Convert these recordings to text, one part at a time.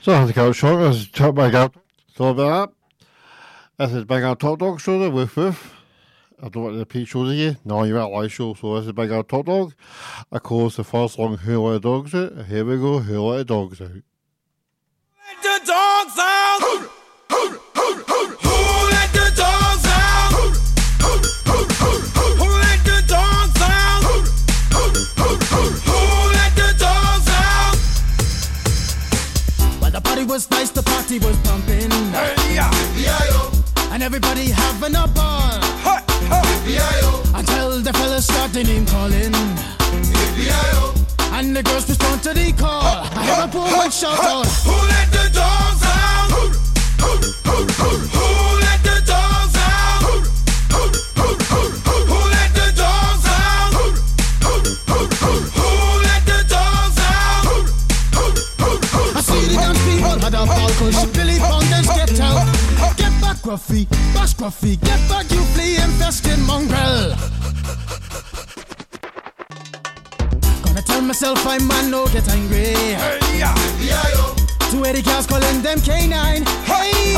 Så han got short as top back out. About that. I said back out top dog show with with. I don't want the Pete shows again. No, you're at live show, so this is big out top dog. Of course the first song Who Let the Dogs Out. Here we go, Who Let the Dogs Out. Let the dogs out! Was nice, the party was pumping, and everybody having a ball. Until the fellas started name calling, and the girls respond to the call. I hear a woman shout out, Who let the dogs out? Who let the dogs had a ball, cause Billy Fountains get out. Get back, Gruffy, bash Gruffy, get back, you flea infested mongrel. Gonna tell myself I'm man, no get angry. Two eighty cars calling them K9. Hey!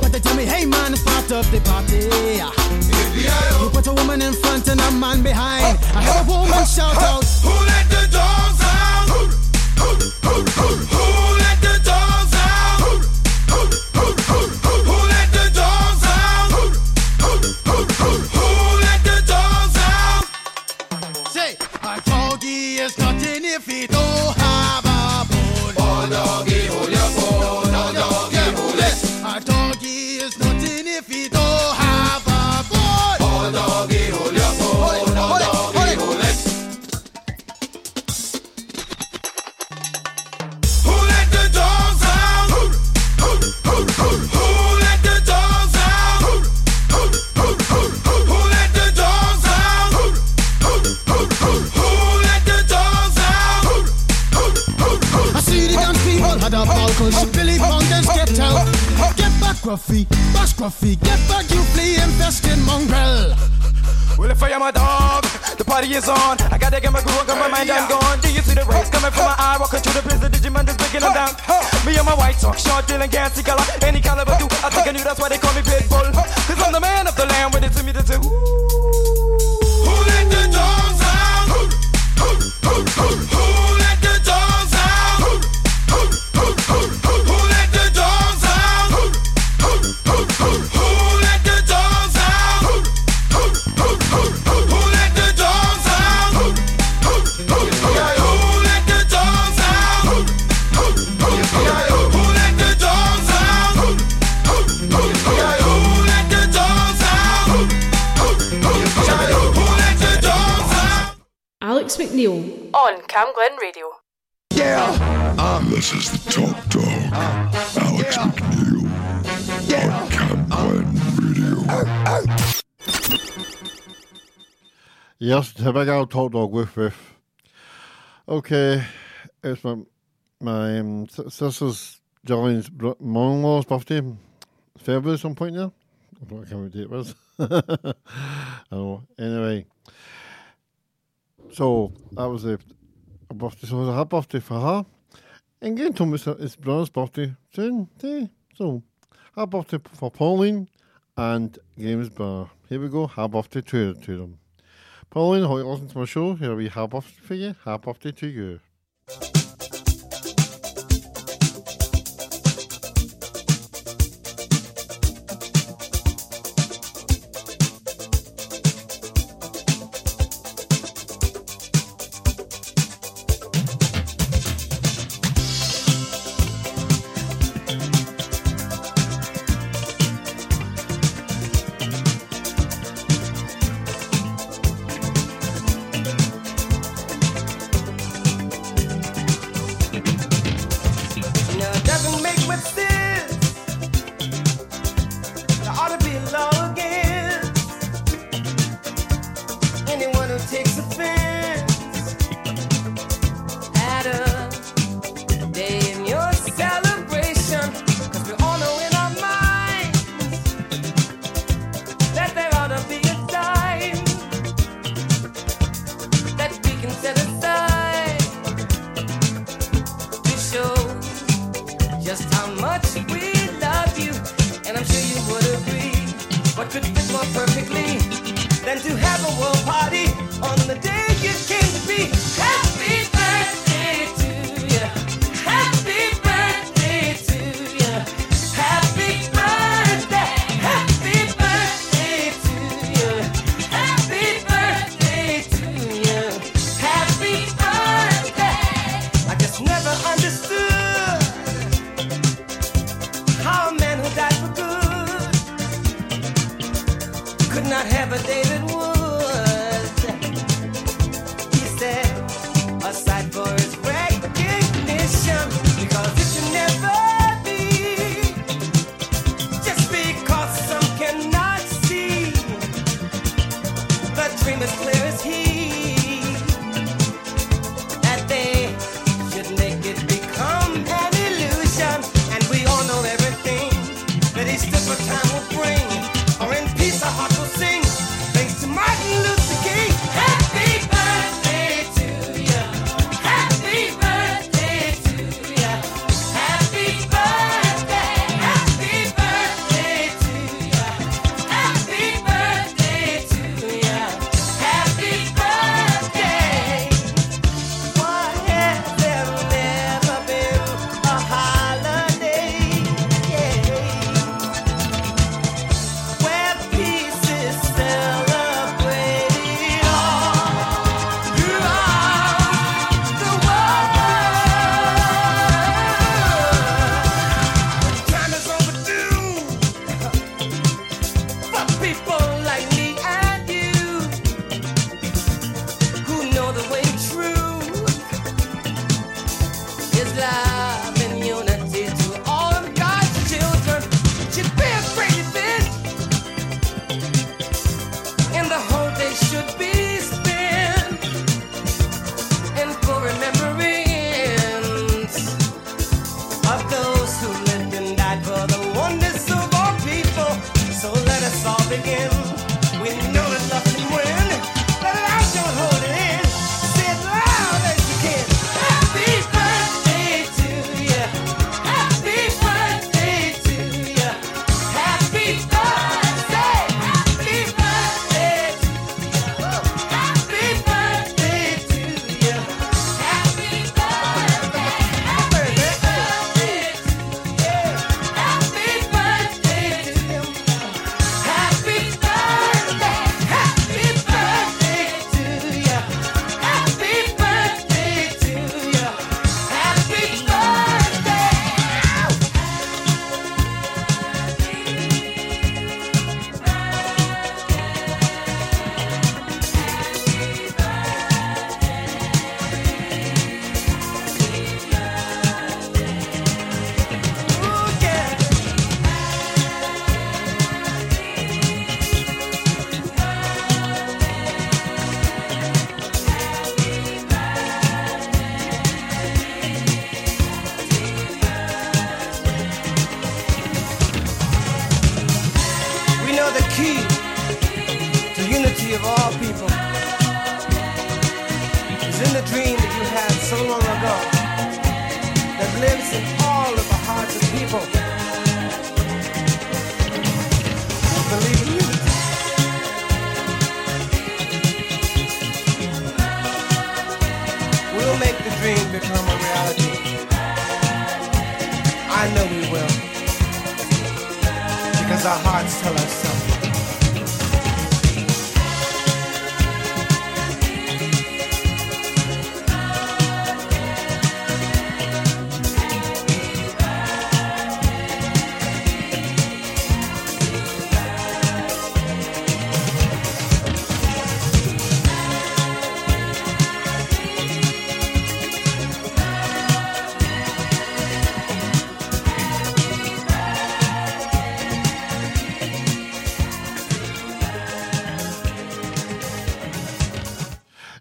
But they tell me, hey man, it's part of the party. You put a woman in front and a man behind. I heard a woman shout out. Who let the dogs out? Short, drill, and gas, lot. any caliber dude. I think I knew that's why they call me Yes, the big out top dog with with. Okay, it's my my um, sister's Johnny's br- mom-in-law's birthday, February some point there. I don't know what date it was. I know. Anyway, so that was a, a birthday. So it was her birthday for her. And again, told me it's brother's birthday soon. eh? So her birthday for Pauline and Games Bar. Here we go. Her birthday to to them. Pauline, hoi ons maar zo. Ja, wie hap af te vinden, hap af te you. David Wood.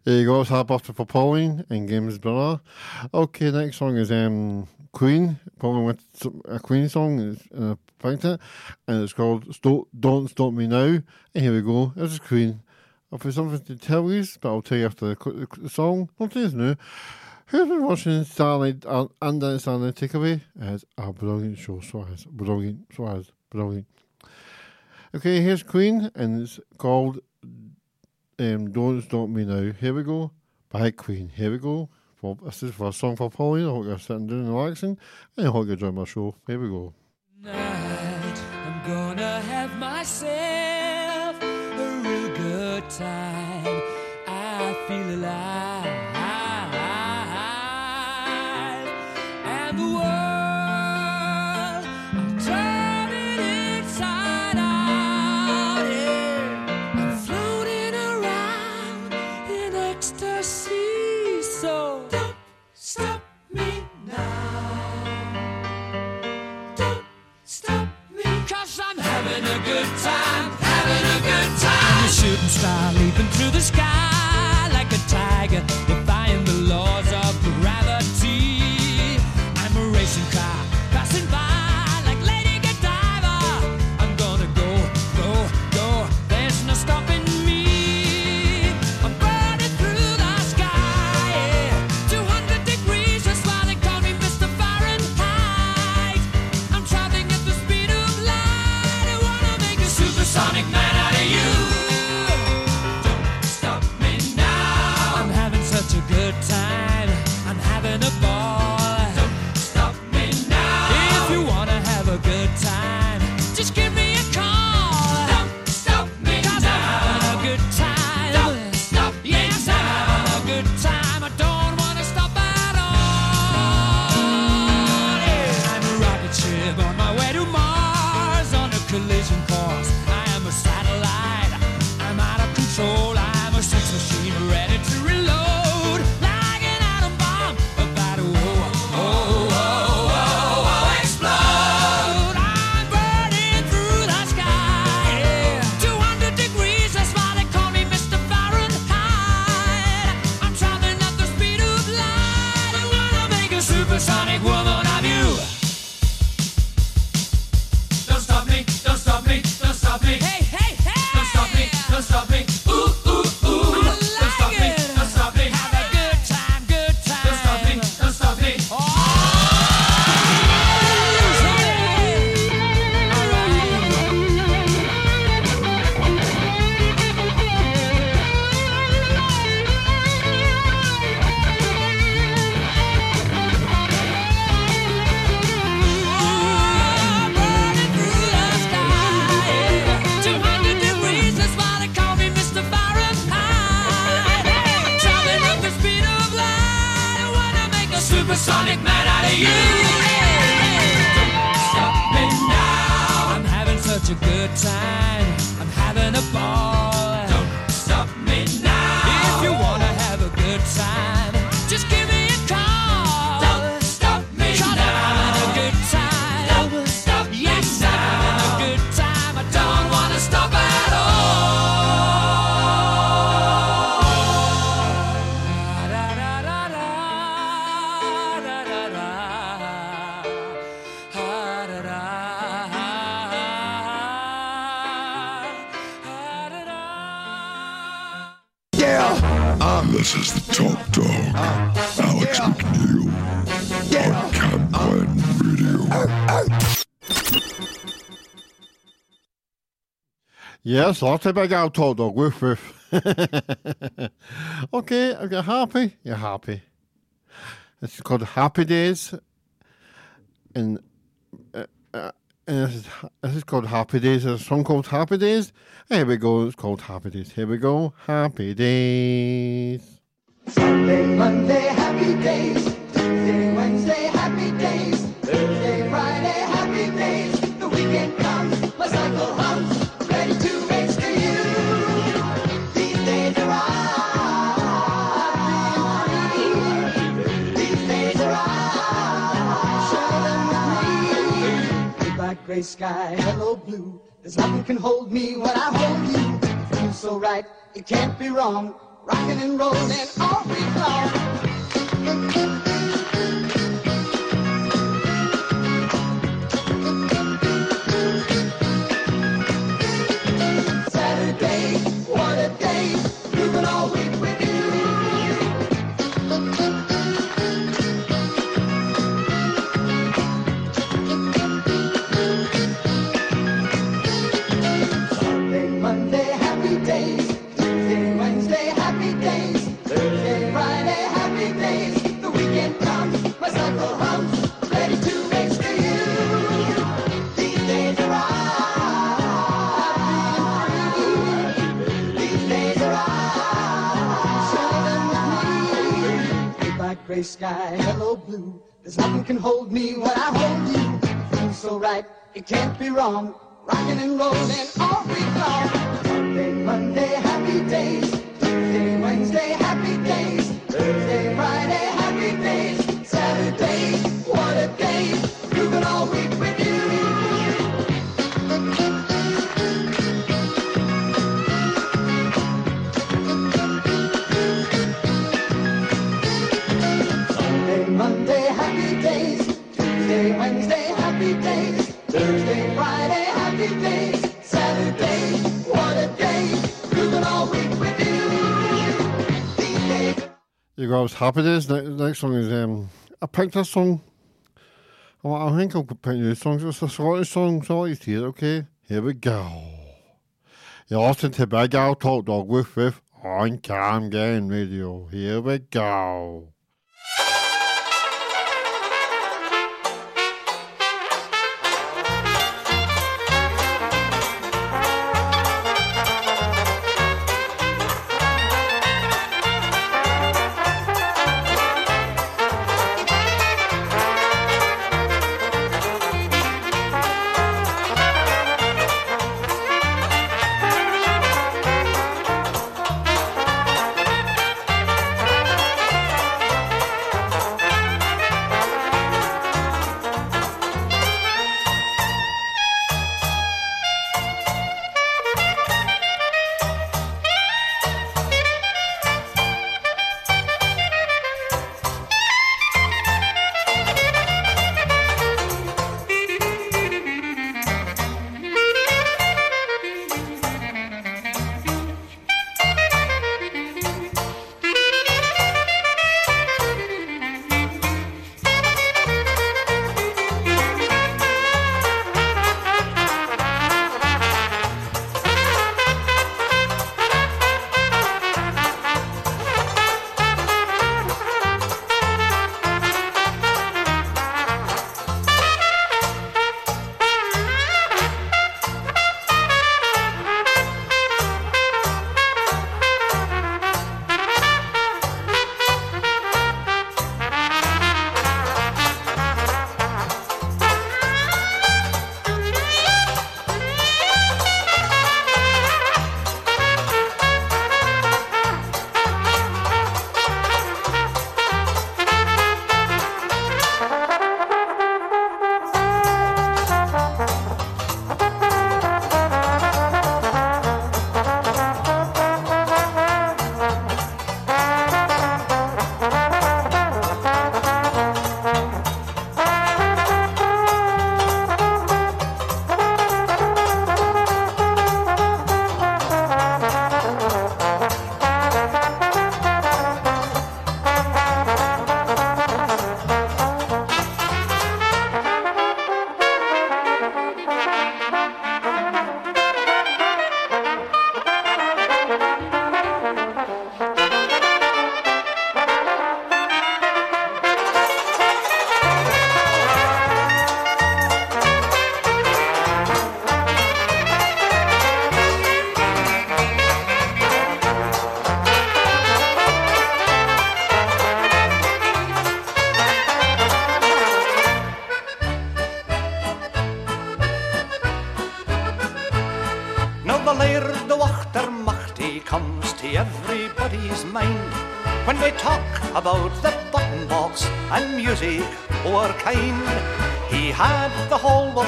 There you go. It's Buster for Pauline and Games Brother. Okay, next song is um, Queen. Pauline with a Queen song, uh, and I picked it. And it's called Stop, Don't Stop Me Now. And here we go. This is Queen. I've got something to tell you, but I'll tell you after the, song. What is new. Who's been watching Starlight uh, and Dan Starlight Takeaway? It's a brilliant show, so Suarez. Brilliant, Suarez. Brilliant. Okay, here's Queen, and it's called um, Don't Stop Me Now, Here We Go, Bye, Queen, Here We Go. For, this is for a song for Pauline. I hope you're sitting down and relaxing, and I hope you enjoy my show. Here we go. I'm gonna have myself a real good time. I feel alive. leaping through the sky like a tiger. Yes, lot of big owl toad dog. Woof woof. okay, if you're happy, you're happy. It's called Happy Days, and uh, uh, and this is, this is called Happy Days. There's a song called Happy Days. Here we go. It's called Happy Days. Here we go. Happy Days. Sunday, Monday, Happy Days. Tuesday, Wednesday, Happy Days. gray sky, hello blue. There's nothing can hold me when I hold you. It feels so right, it can't be wrong. Rocking and rolling all week long. Sky, hello blue. There's nothing can hold me when I hold you. Feels so right, it can't be wrong. Rocking and rolling all week long. Monday, Monday, happy days. Go, I was happy days. Next, next song is, um, I picked this song. I think I'll pick new songs. It's a Scottish song, so it's here, okay? Here we go. You're listening to Big Al Talk Dog with with on Camglen Radio. Here we go.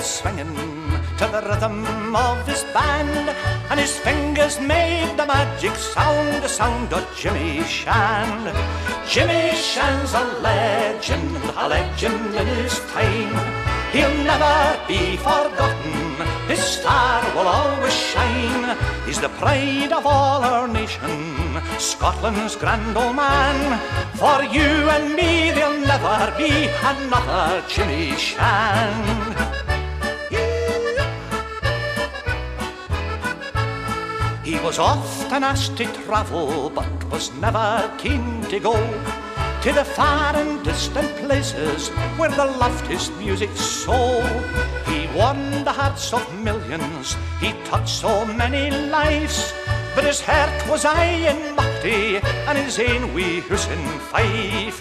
Swinging to the rhythm of his band, and his fingers made the magic sound, the sound of Jimmy Shand. Jimmy Shand's a legend, a legend in his time. He'll never be forgotten. His star will always shine. He's the pride of all our nation, Scotland's grand old man. For you and me, there'll never be another Jimmy Shand. Was often asked to travel, but was never keen to go to the far and distant places where the loved music so. He won the hearts of millions, he touched so many lives, but his heart was aye in Muchty and his ain wee Hussein Fife.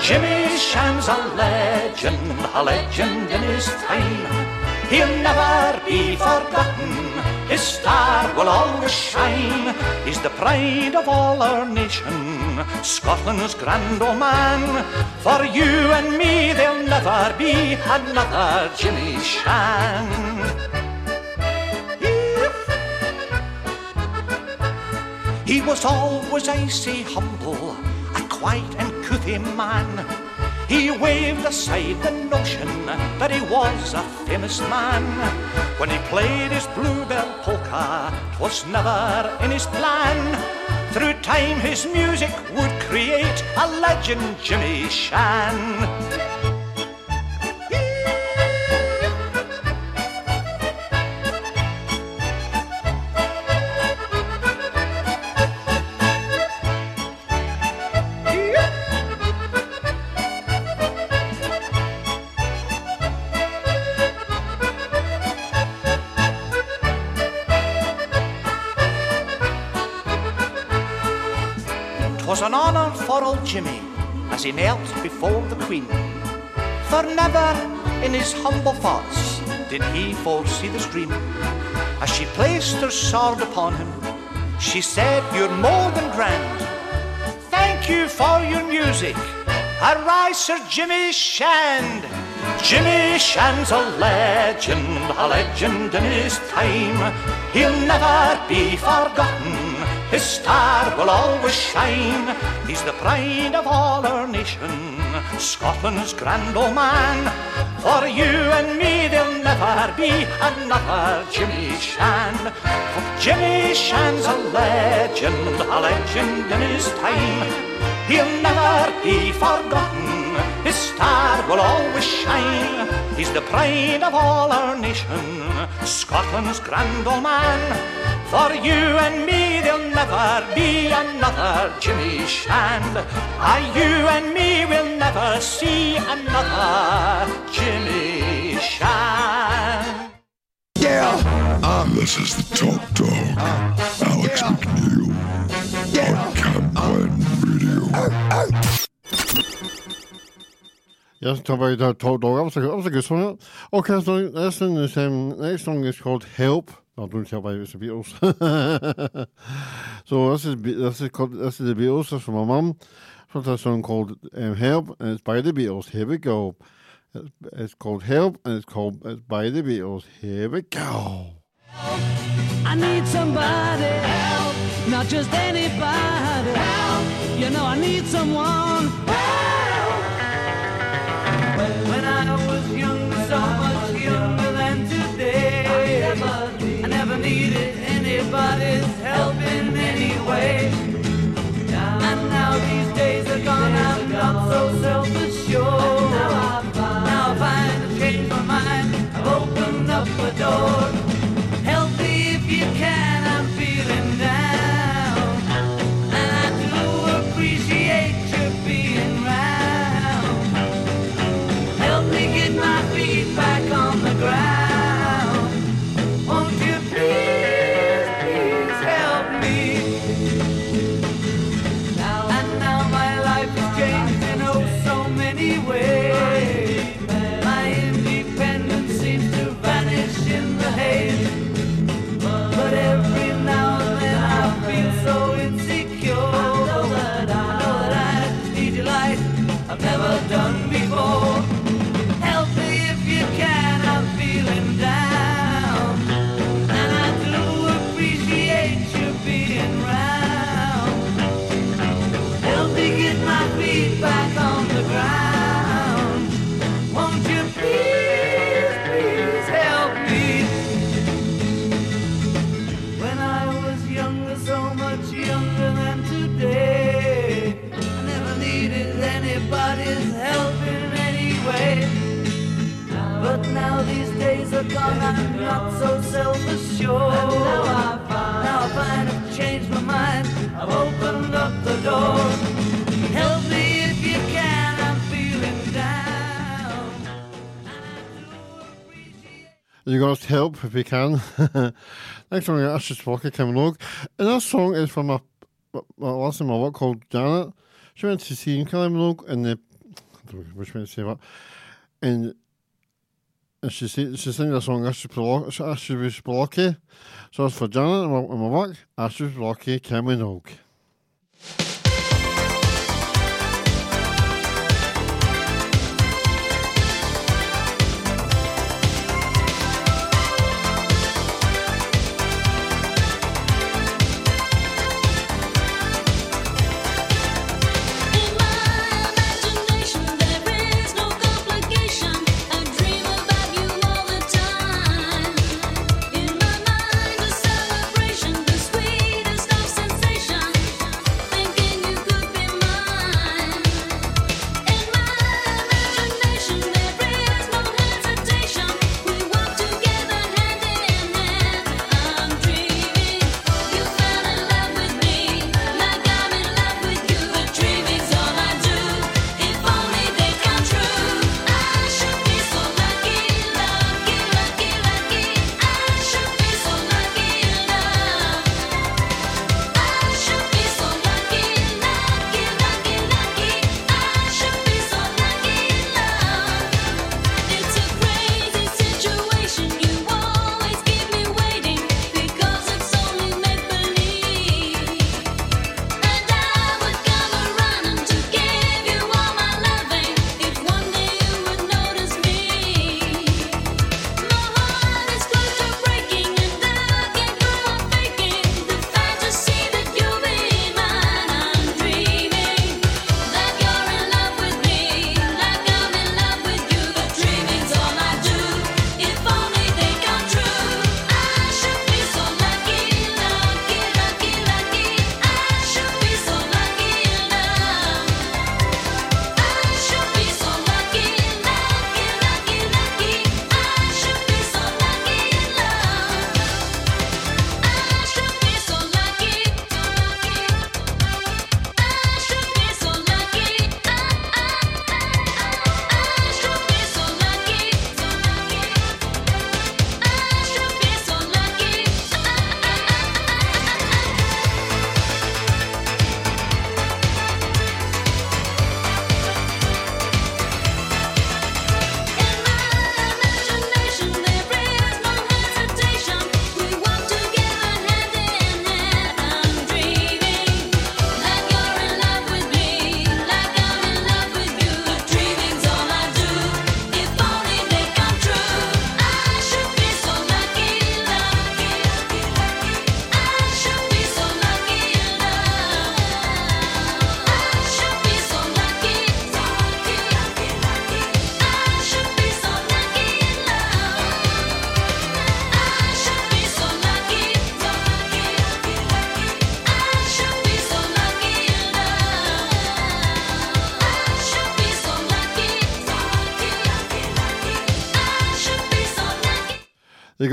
Jimmy Shand's a legend, a legend in his time. He'll never be forgotten. His star will always shine. He's the pride of all our nation, Scotland's grand old man. For you and me, there'll never be another Jimmy Shand. He was always icy humble, a quiet and couthy man. He waved aside the notion that he was a famous man. When he played his bluebell polka, 'twas never in his plan. Through time his music would create a legend, Jimmy Shand. Twas an honour for old Jimmy as he knelt before the Queen. For never in his humble thoughts did he foresee this dream. As she placed her sword upon him, she said, You're more than grand. Thank you for your music. Arise, Sir Jimmy Shand. Jimmy Shand's a legend, a legend in his time. He'll never be forgotten. His star will always shine. He's the pride of all our nation, Scotland's grand old man. For you and me, there'll never be another Jimmy Shand. For Jimmy Shand's a legend, a legend in his time. He'll never be forgotten. His star will always shine. He's the pride of all our nation, Scotland's grand old man. For you and me, there'll never be another Jimmy Shand. Ah, you and me will never see another Jimmy Shand. Yeah. This is the Top Dog, Alex McNeil, on Camglen Radio. Talk about that top dog. That was a good, that was a good song. Okay, so next one is um, next song is called Help. I don't tell by it's the Beatles. so this is this is called this is the Beatles. This is from my mum. So it's song called um, Help, and it's by the Beatles. Here we go. It's, it's called Help, and it's called it's by the Beatles. Here we go. I need somebody help, not just anybody help. You know I need someone help. Help me if you can, You got to help if you can. Next song, that's just Walker Kim Logue. And that song is from a, a last in my work called Janet. She went to see Kim Logue in the Which way to say that? And, and she said she sang the song Ashley Spilocchi. So it's for Janet and my, my work, Ashley Spilocchi, Cameron Oak.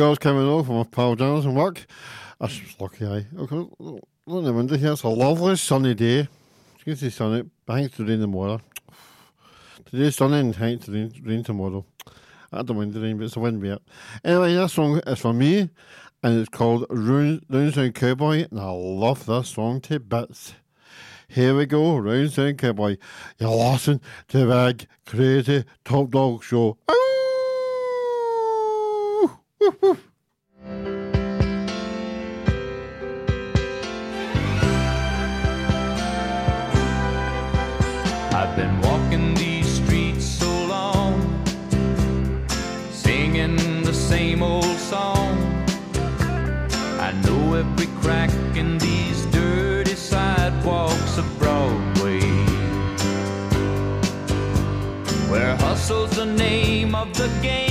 The girls coming over from Paul Johnson work. That's lucky. Okay, look in the window here. It's a lovely sunny day. It's going to say sunny, but I to rain tomorrow. Today's sunny and it's to rain, rain tomorrow. I don't mind the rain, but it's a wind beat. Anyway, that song is for me, and it's called Round Sound Cowboy, and I love this song to bits. Here we go, Round Sound Cowboy. You're listening to the big, crazy Top Dog Show. Ow! Woof, woof. I've been walking these streets so long, singing the same old song. I know every crack in these dirty sidewalks of Broadway, where hustle's the name of the game,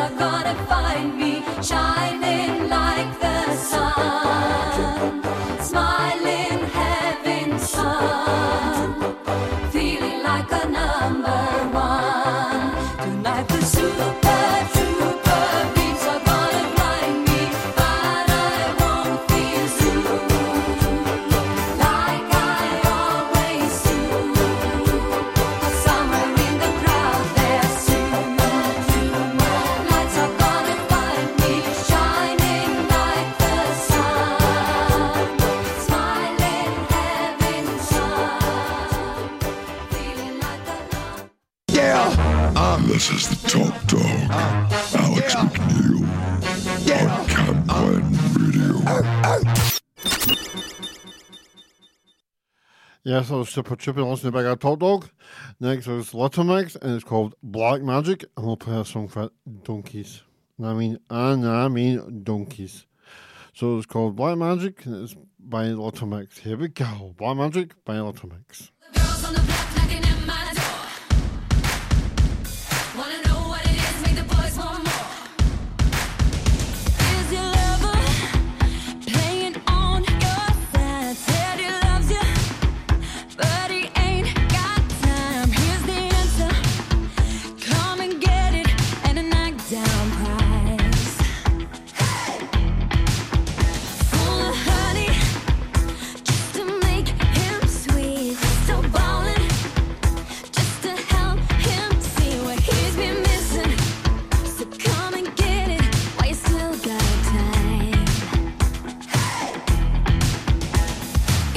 are gonna find me. Shine Yes, I was super tripping listening to Big Ad Top Dog. Next is Little Mix, and it's called Black Magic, and we'll play a song for donkeys. I mean, and I mean donkeys. So it's called Black Magic, and it's by Little Mix. Here we go. Black Magic by Little Mix. The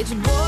It's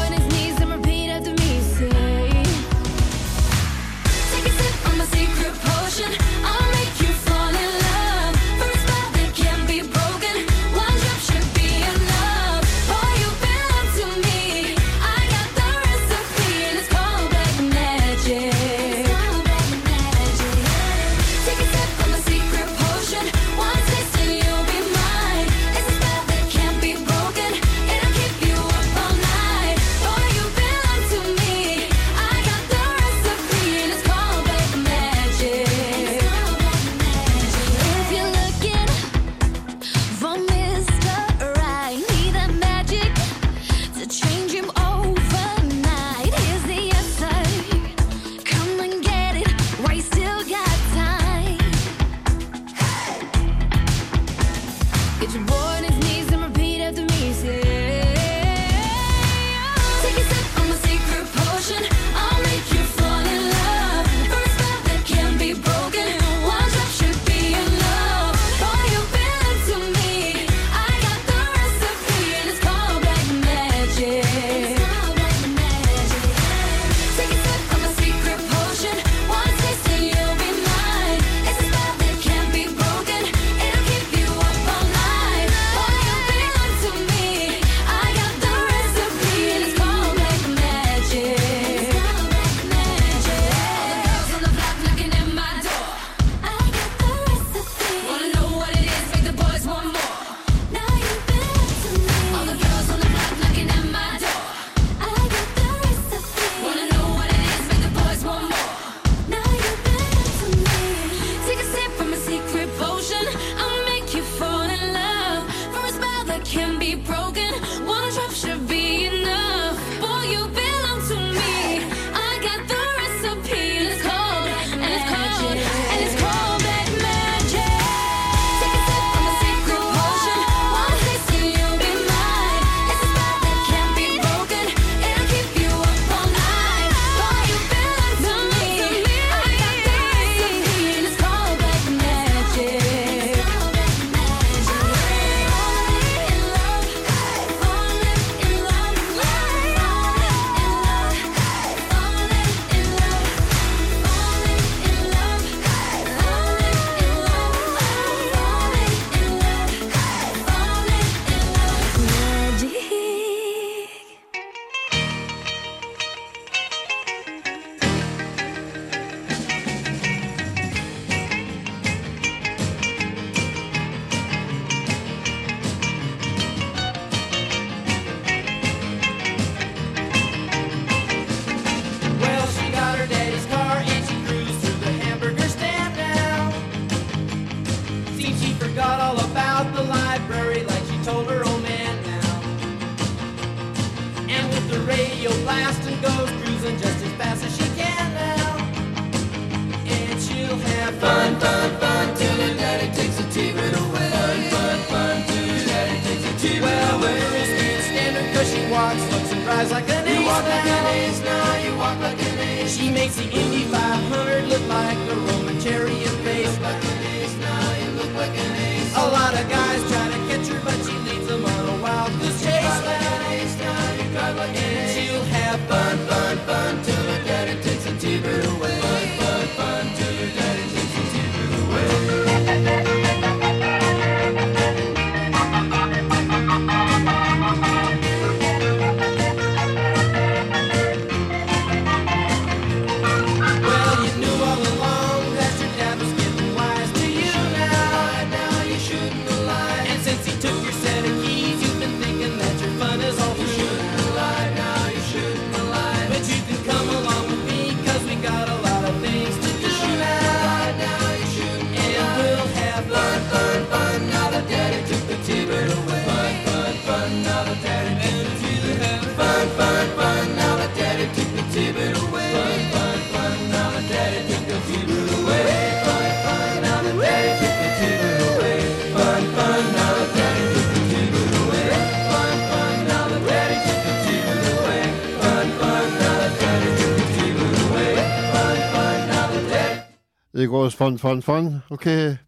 It was fun, fun, fun. Okay.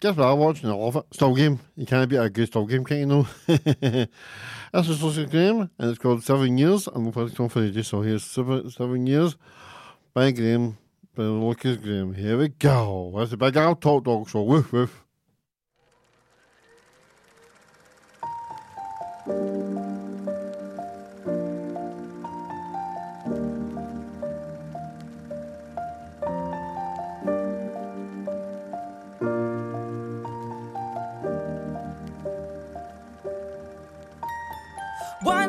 Guess what I watched? No, off it. Still game. You can't beat a good still game, can you know? That's a social game, and it's called Seven Years. I'm going to come for you, so here's seven, seven Years by Graham, by Lukas Graham. Here we go. That's the big old talk dog show. Woof, woof.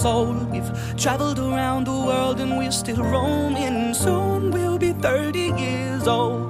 sold. We've traveled around the world and we're still roaming. Soon we'll be 30 years old.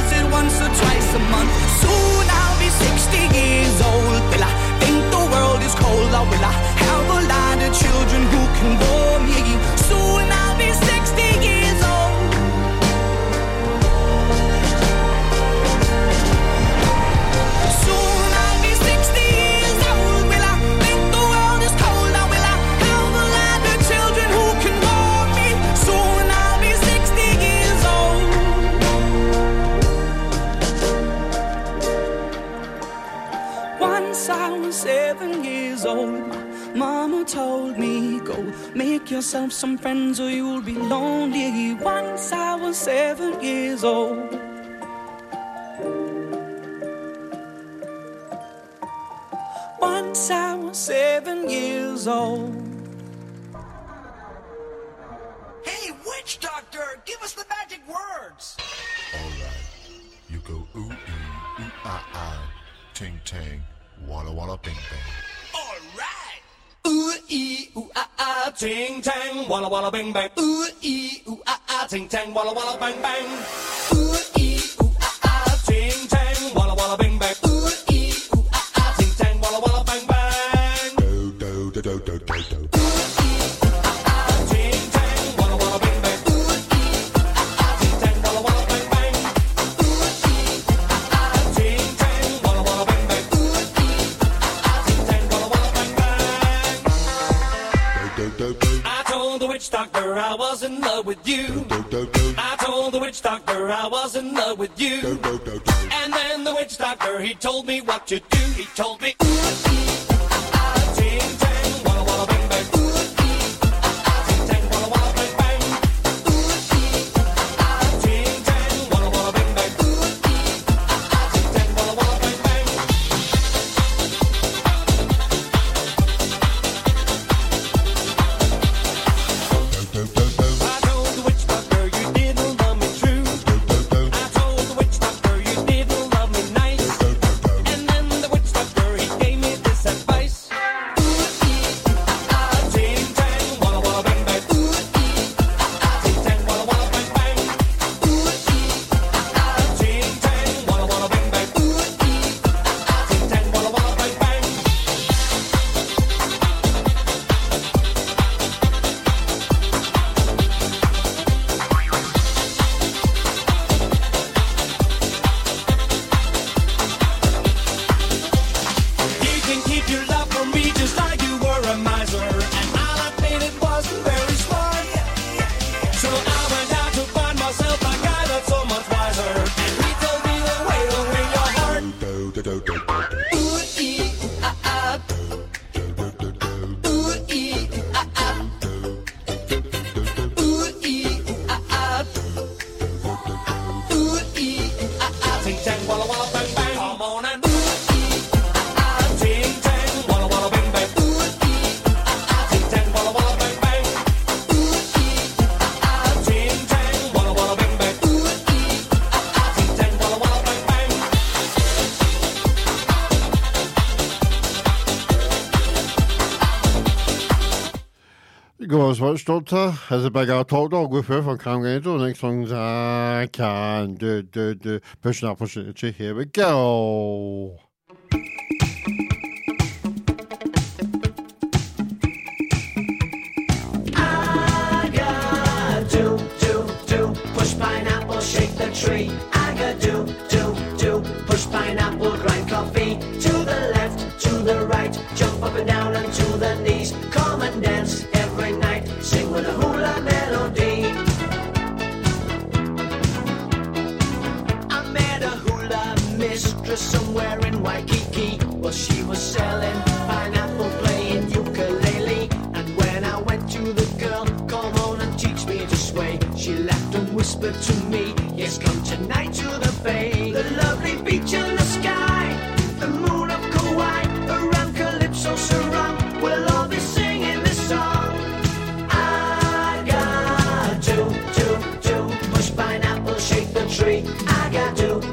once or twice a month. Soon I'll be 60 years old. Will I think the world is cold? Or will I have a lot of children who can bore me? Soon I'll be seven old, mama told me, Go make yourself some friends or you'll be lonely. Once I was seven years old. Once I was seven years old. Hey, witch doctor, give us the magic words. All right, you go ooh ee, ooh ah ah, ting tang, walla walla bing bang. Ooh ee ooh ah ah, ting tang, walla walla bang bang. Ooh ee ooh ah ah, ting tang, walla walla bang bang. Ooh I was in love with you. And then the witch doctor, he told me what to do. He told has stolthed, altså bakker Tovdor går før for kramgen, the next sang, I can do, do, do. push up, push it, here we go. do do do push pineapple shake the Tree. I gotta do, do, do, push pineapple, grind coffee to the left, to the right, jump up and down and to the knees, come and dance sing with a hula melody. I met a hula mistress somewhere in Waikiki. Well, she was selling pineapple, playing ukulele. And when I went to the girl, come on and teach me to sway, she laughed and whispered to me, Yes, come tonight to the bay, the lovely beach and the sky. tree. I got to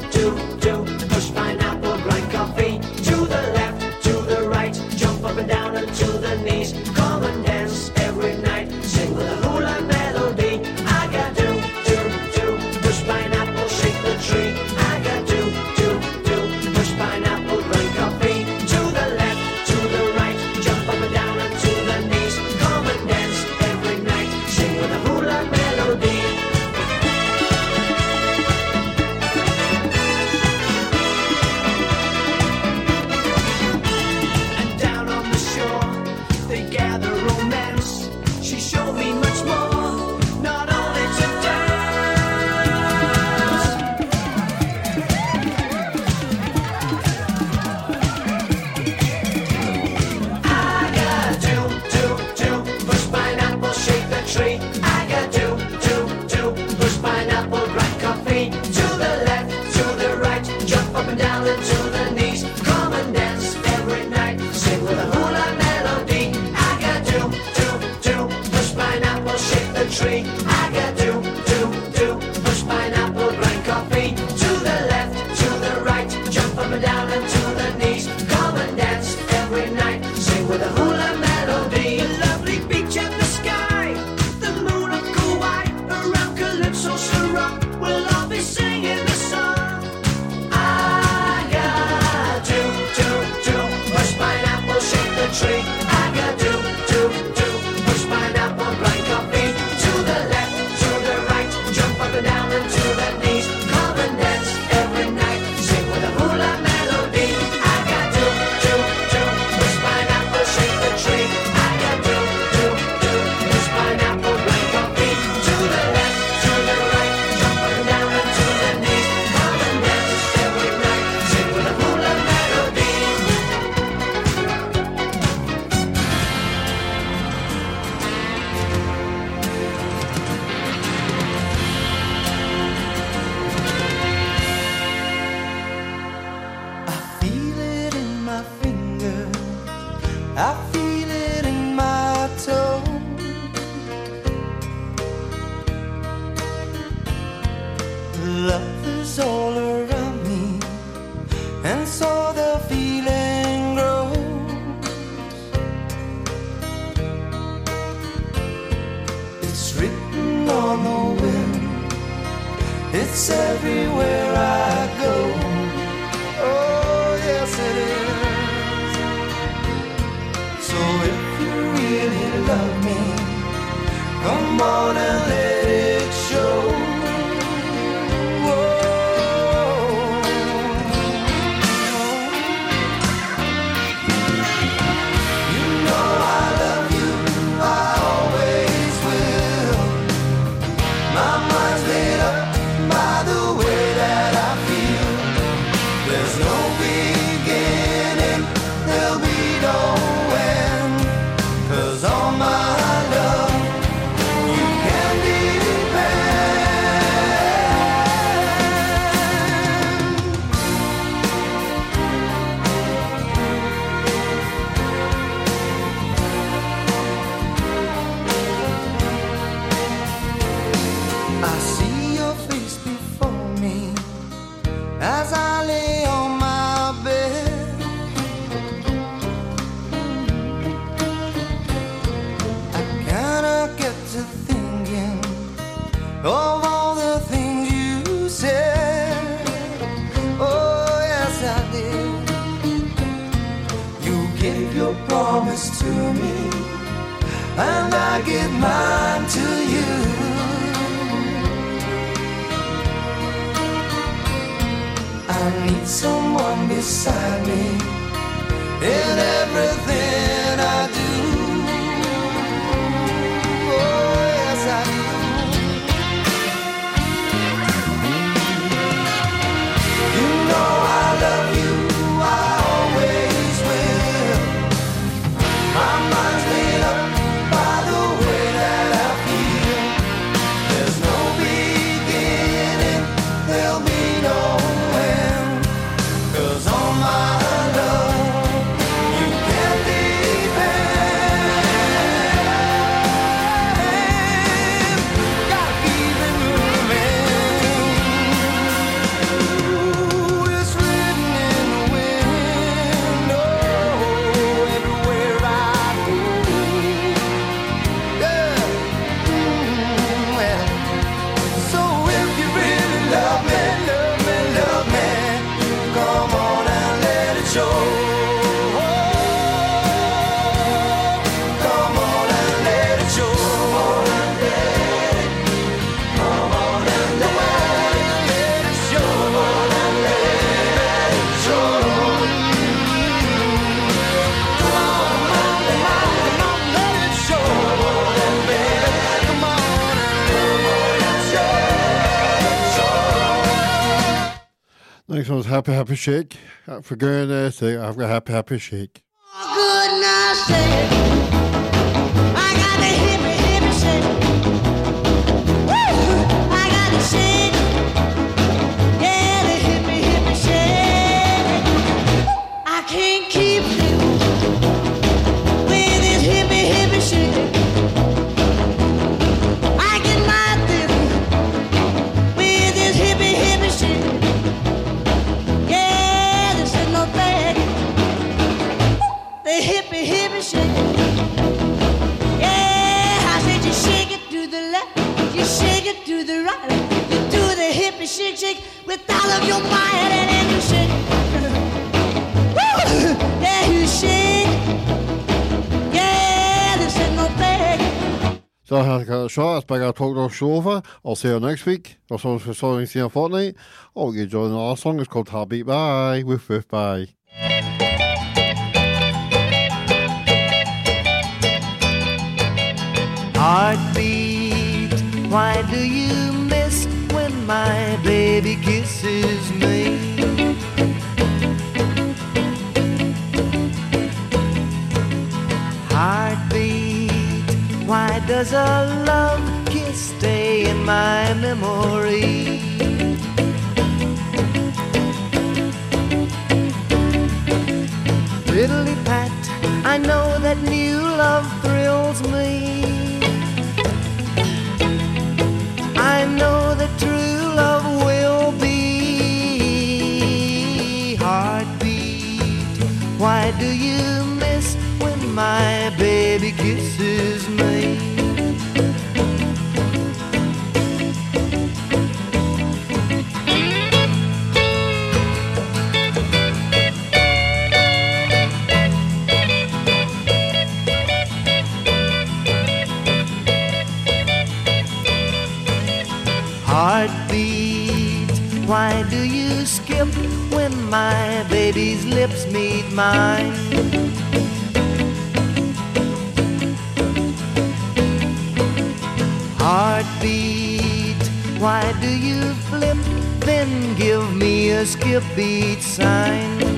your promise to me, and I give mine to you. I need someone beside me in everything. next one's Happy Happy Shake. For going there, say, I've got Happy Happy Shake. Oh, Show over. I'll see you next week. Or so, for so see you in fortnight. Or you join our song. It's called Heartbeat Bye with With Bye. Heartbeat, why do you miss when my baby kisses me? Heartbeat, why does a love stay in my memory. Piddly pat, I know that new love thrills me. I know that true love will be heartbeat. Why do you miss when my baby kisses me? lips meet mine. Heartbeat, why do you flip? Then give me a skip beat sign.